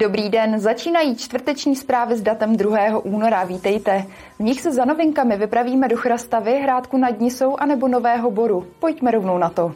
Dobrý den, začínají čtvrteční zprávy s datem 2. února. Vítejte. V nich se za novinkami vypravíme do Chrastavy, Hrádku nad Nisou a nebo Nového Boru. Pojďme rovnou na to.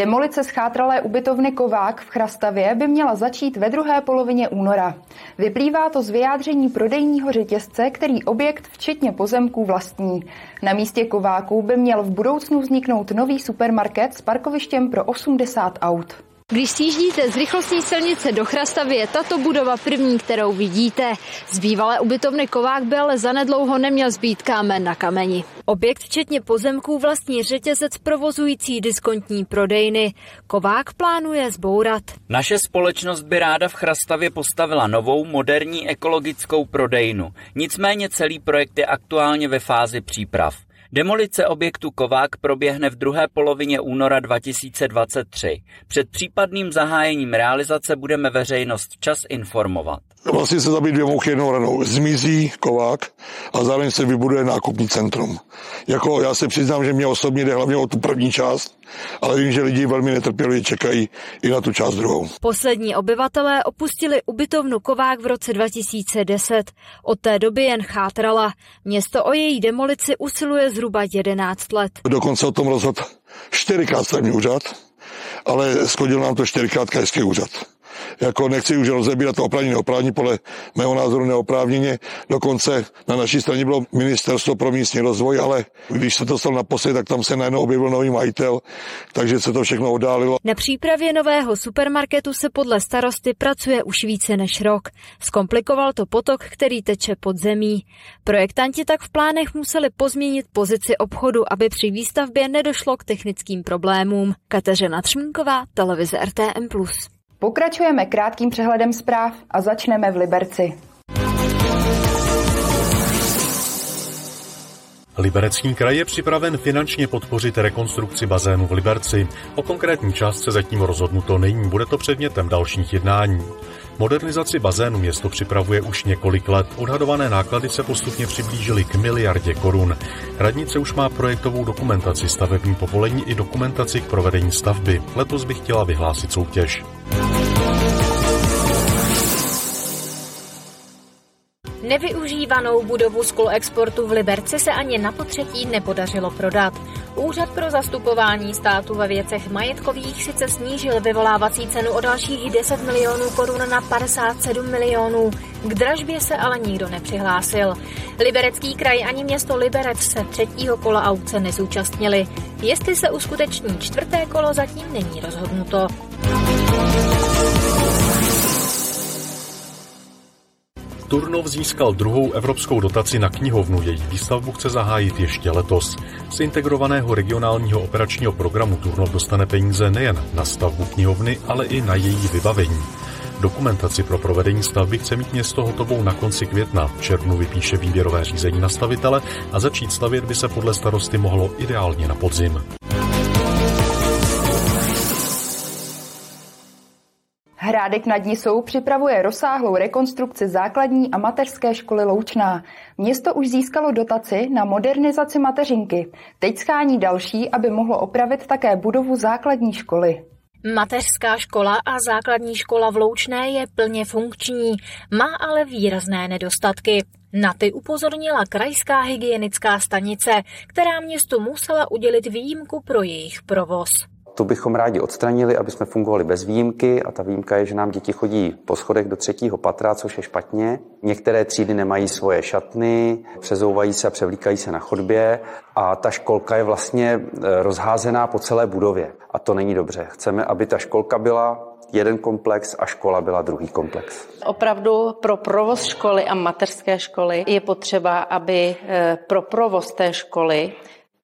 Demolice schátralé ubytovny Kovák v Chrastavě by měla začít ve druhé polovině února. Vyplývá to z vyjádření prodejního řetězce, který objekt včetně pozemků vlastní. Na místě Kováků by měl v budoucnu vzniknout nový supermarket s parkovištěm pro 80 aut. Když sjíždíte z rychlostní silnice do Chrastavy, je tato budova první, kterou vidíte. Z bývalé ubytovny Kovák by ale zanedlouho neměl zbýt kámen na kameni. Objekt včetně pozemků vlastní řetězec provozující diskontní prodejny. Kovák plánuje zbourat. Naše společnost by ráda v Chrastavě postavila novou moderní ekologickou prodejnu. Nicméně celý projekt je aktuálně ve fázi příprav. Demolice objektu Kovák proběhne v druhé polovině února 2023. Před případným zahájením realizace budeme veřejnost včas informovat. Vlastně se zabít dvě mouchy jednou ranou. Zmizí Kovák a zároveň se vybuduje nákupní centrum. Jako já se přiznám, že mě osobně jde hlavně o tu první část, ale vím, že lidi velmi netrpělivě čekají i na tu část druhou. Poslední obyvatelé opustili ubytovnu Kovák v roce 2010. Od té doby jen chátrala. Město o její demolici usiluje zhruba 11 let. Dokonce o tom rozhodl čtyřikrát stavební úřad, ale skodil nám to čtyřikrát krajský úřad. Jako nechci už rozebírat to oprávnění neoprávnění, podle mého názoru neoprávněně. Dokonce na naší straně bylo ministerstvo pro místní rozvoj, ale když se to stalo naposledy, tak tam se najednou objevil nový majitel, takže se to všechno oddálilo. Na přípravě nového supermarketu se podle starosty pracuje už více než rok. Zkomplikoval to potok, který teče pod zemí. Projektanti tak v plánech museli pozměnit pozici obchodu, aby při výstavbě nedošlo k technickým problémům. Kateřina Třmínková, televize RTM+. Pokračujeme krátkým přehledem zpráv a začneme v Liberci. Liberecký kraj je připraven finančně podpořit rekonstrukci bazénu v Liberci. O konkrétní částce zatím rozhodnuto není, bude to předmětem dalších jednání. Modernizaci bazénu město připravuje už několik let. Odhadované náklady se postupně přiblížily k miliardě korun. Radnice už má projektovou dokumentaci, stavební povolení i dokumentaci k provedení stavby. Letos by chtěla vyhlásit soutěž. Nevyužívanou budovu Skol Exportu v Liberci se ani na potřetí nepodařilo prodat. Úřad pro zastupování státu ve věcech majetkových sice snížil vyvolávací cenu o dalších 10 milionů korun na 57 milionů. K dražbě se ale nikdo nepřihlásil. Liberecký kraj ani město Liberec se třetího kola aukce nezúčastnili. Jestli se uskuteční čtvrté kolo, zatím není rozhodnuto. Turnov získal druhou evropskou dotaci na knihovnu, její výstavbu chce zahájit ještě letos. Z integrovaného regionálního operačního programu Turnov dostane peníze nejen na stavbu knihovny, ale i na její vybavení. Dokumentaci pro provedení stavby chce mít město hotovou na konci května. V červnu vypíše výběrové řízení na stavitele a začít stavět by se podle starosty mohlo ideálně na podzim. Hrádek nad Nisou připravuje rozsáhlou rekonstrukci základní a mateřské školy Loučná. Město už získalo dotaci na modernizaci mateřinky. Teď schání další, aby mohlo opravit také budovu základní školy. Mateřská škola a základní škola v Loučné je plně funkční, má ale výrazné nedostatky. Na ty upozornila krajská hygienická stanice, která městu musela udělit výjimku pro jejich provoz. To bychom rádi odstranili, aby jsme fungovali bez výjimky a ta výjimka je, že nám děti chodí po schodech do třetího patra, což je špatně. Některé třídy nemají svoje šatny, přezouvají se a převlíkají se na chodbě a ta školka je vlastně e, rozházená po celé budově a to není dobře. Chceme, aby ta školka byla jeden komplex a škola byla druhý komplex. Opravdu pro provoz školy a mateřské školy je potřeba, aby e, pro provoz té školy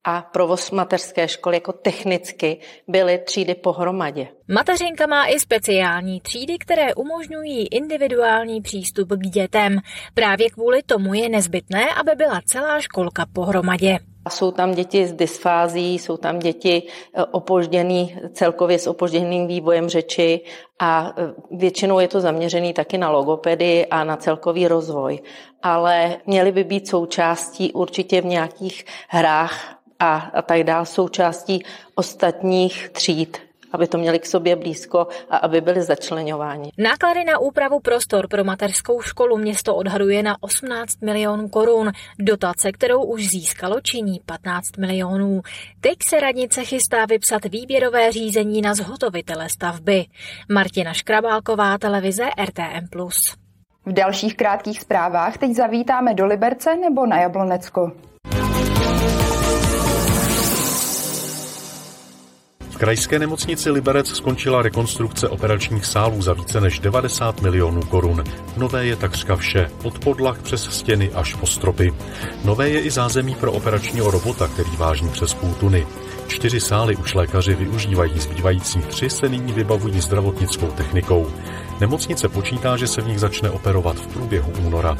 a provoz mateřské školy jako technicky byly třídy pohromadě. Mateřinka má i speciální třídy, které umožňují individuální přístup k dětem. Právě kvůli tomu je nezbytné, aby byla celá školka pohromadě. Jsou tam děti s dysfází, jsou tam děti e, opožděný, celkově s opožděným vývojem řeči a e, většinou je to zaměřený taky na logopedy a na celkový rozvoj. Ale měly by být součástí určitě v nějakých hrách a, a tak dále součástí ostatních tříd, aby to měli k sobě blízko a aby byli začlenováni. Náklady na úpravu prostor pro mateřskou školu město odhaduje na 18 milionů korun. Dotace, kterou už získalo, činí 15 milionů. Teď se radnice chystá vypsat výběrové řízení na zhotovitele stavby. Martina Škrabálková, televize RTM+. V dalších krátkých zprávách teď zavítáme do Liberce nebo na Jablonecko. V krajské nemocnici Liberec skončila rekonstrukce operačních sálů za více než 90 milionů korun. Nové je takřka vše, od podlah přes stěny až po stropy. Nové je i zázemí pro operačního robota, který váží přes půl tuny. Čtyři sály už lékaři využívají, zbývající tři se nyní vybavují zdravotnickou technikou. Nemocnice počítá, že se v nich začne operovat v průběhu února.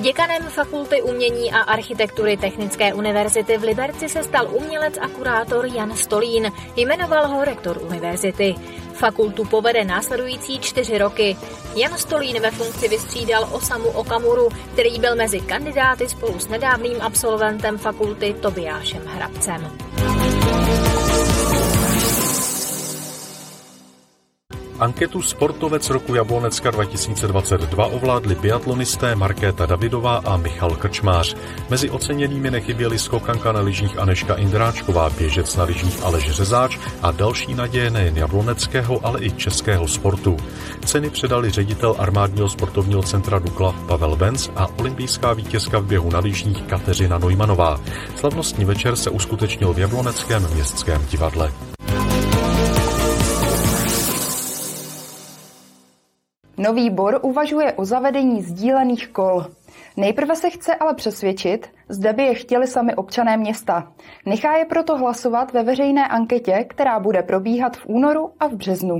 Děkanem Fakulty umění a architektury Technické univerzity v Liberci se stal umělec a kurátor Jan Stolín. Jmenoval ho rektor univerzity. Fakultu povede následující čtyři roky. Jan Stolín ve funkci vystřídal Osamu Okamuru, který byl mezi kandidáty spolu s nedávným absolventem fakulty Tobiášem Hrabcem. Anketu Sportovec roku Jablonecka 2022 ovládli biatlonisté Markéta Davidová a Michal Krčmář. Mezi oceněnými nechyběly skokanka na lyžích Aneška Indráčková, běžec na lyžích Aleš Řezáč a další naděje nejen jabloneckého, ale i českého sportu. Ceny předali ředitel armádního sportovního centra Dukla Pavel Benz a olympijská vítězka v běhu na lyžích Kateřina Nojmanová. Slavnostní večer se uskutečnil v Jabloneckém městském divadle. Nový bor uvažuje o zavedení sdílených kol. Nejprve se chce ale přesvědčit, zda by je chtěli sami občané města. Nechá je proto hlasovat ve veřejné anketě, která bude probíhat v únoru a v březnu.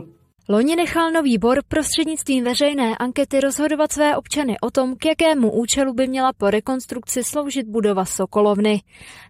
Loni nechal nový bor prostřednictvím veřejné ankety rozhodovat své občany o tom, k jakému účelu by měla po rekonstrukci sloužit budova Sokolovny.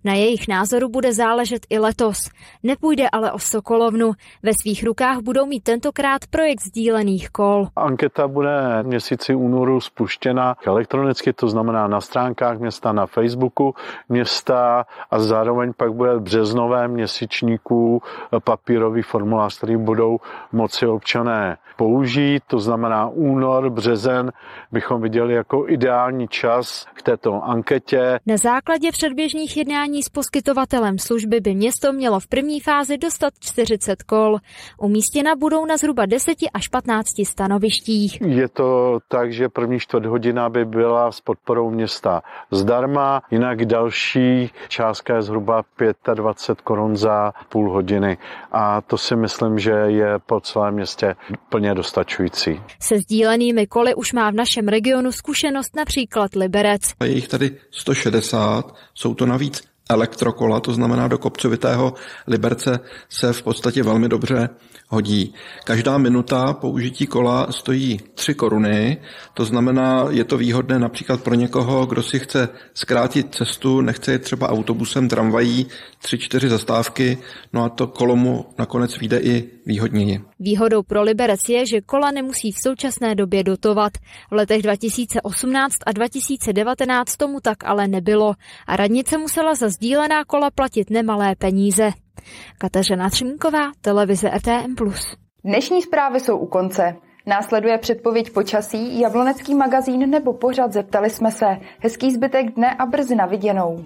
Na jejich názoru bude záležet i letos. Nepůjde ale o Sokolovnu. Ve svých rukách budou mít tentokrát projekt sdílených kol. Anketa bude v měsíci únoru spuštěna elektronicky, to znamená na stránkách města, na Facebooku města a zároveň pak bude v březnovém měsíčníku papírový formulář, který budou moci občané použít, to znamená únor, březen, bychom viděli jako ideální čas k této anketě. Na základě předběžných jednání s poskytovatelem služby by město mělo v první fázi dostat 40 kol. Umístěna budou na zhruba 10 až 15 stanovištích. Je to tak, že první čtvrt hodina by byla s podporou města zdarma, jinak další částka je zhruba 25 korun za půl hodiny a to si myslím, že je po celém městě plně dostačující. Se sdílenými koly už má v našem regionu zkušenost například Liberec. Je jich tady 160, jsou to navíc elektrokola, to znamená do kopcovitého Liberce se v podstatě velmi dobře hodí. Každá minuta použití kola stojí 3 koruny, to znamená, je to výhodné například pro někoho, kdo si chce zkrátit cestu, nechce jít třeba autobusem, tramvají, 3-4 zastávky, no a to kolo mu nakonec vyjde i výhodněji. Výhodou pro Liberec je, že kola nemusí v současné době dotovat. V letech 2018 a 2019 tomu tak ale nebylo a radnice musela za sdílená kola platit nemalé peníze. Kateřina Třmínková, televize RTM+. Dnešní zprávy jsou u konce. Následuje předpověď počasí, jablonecký magazín nebo pořad Zeptali jsme se. Hezký zbytek dne a brzy na viděnou.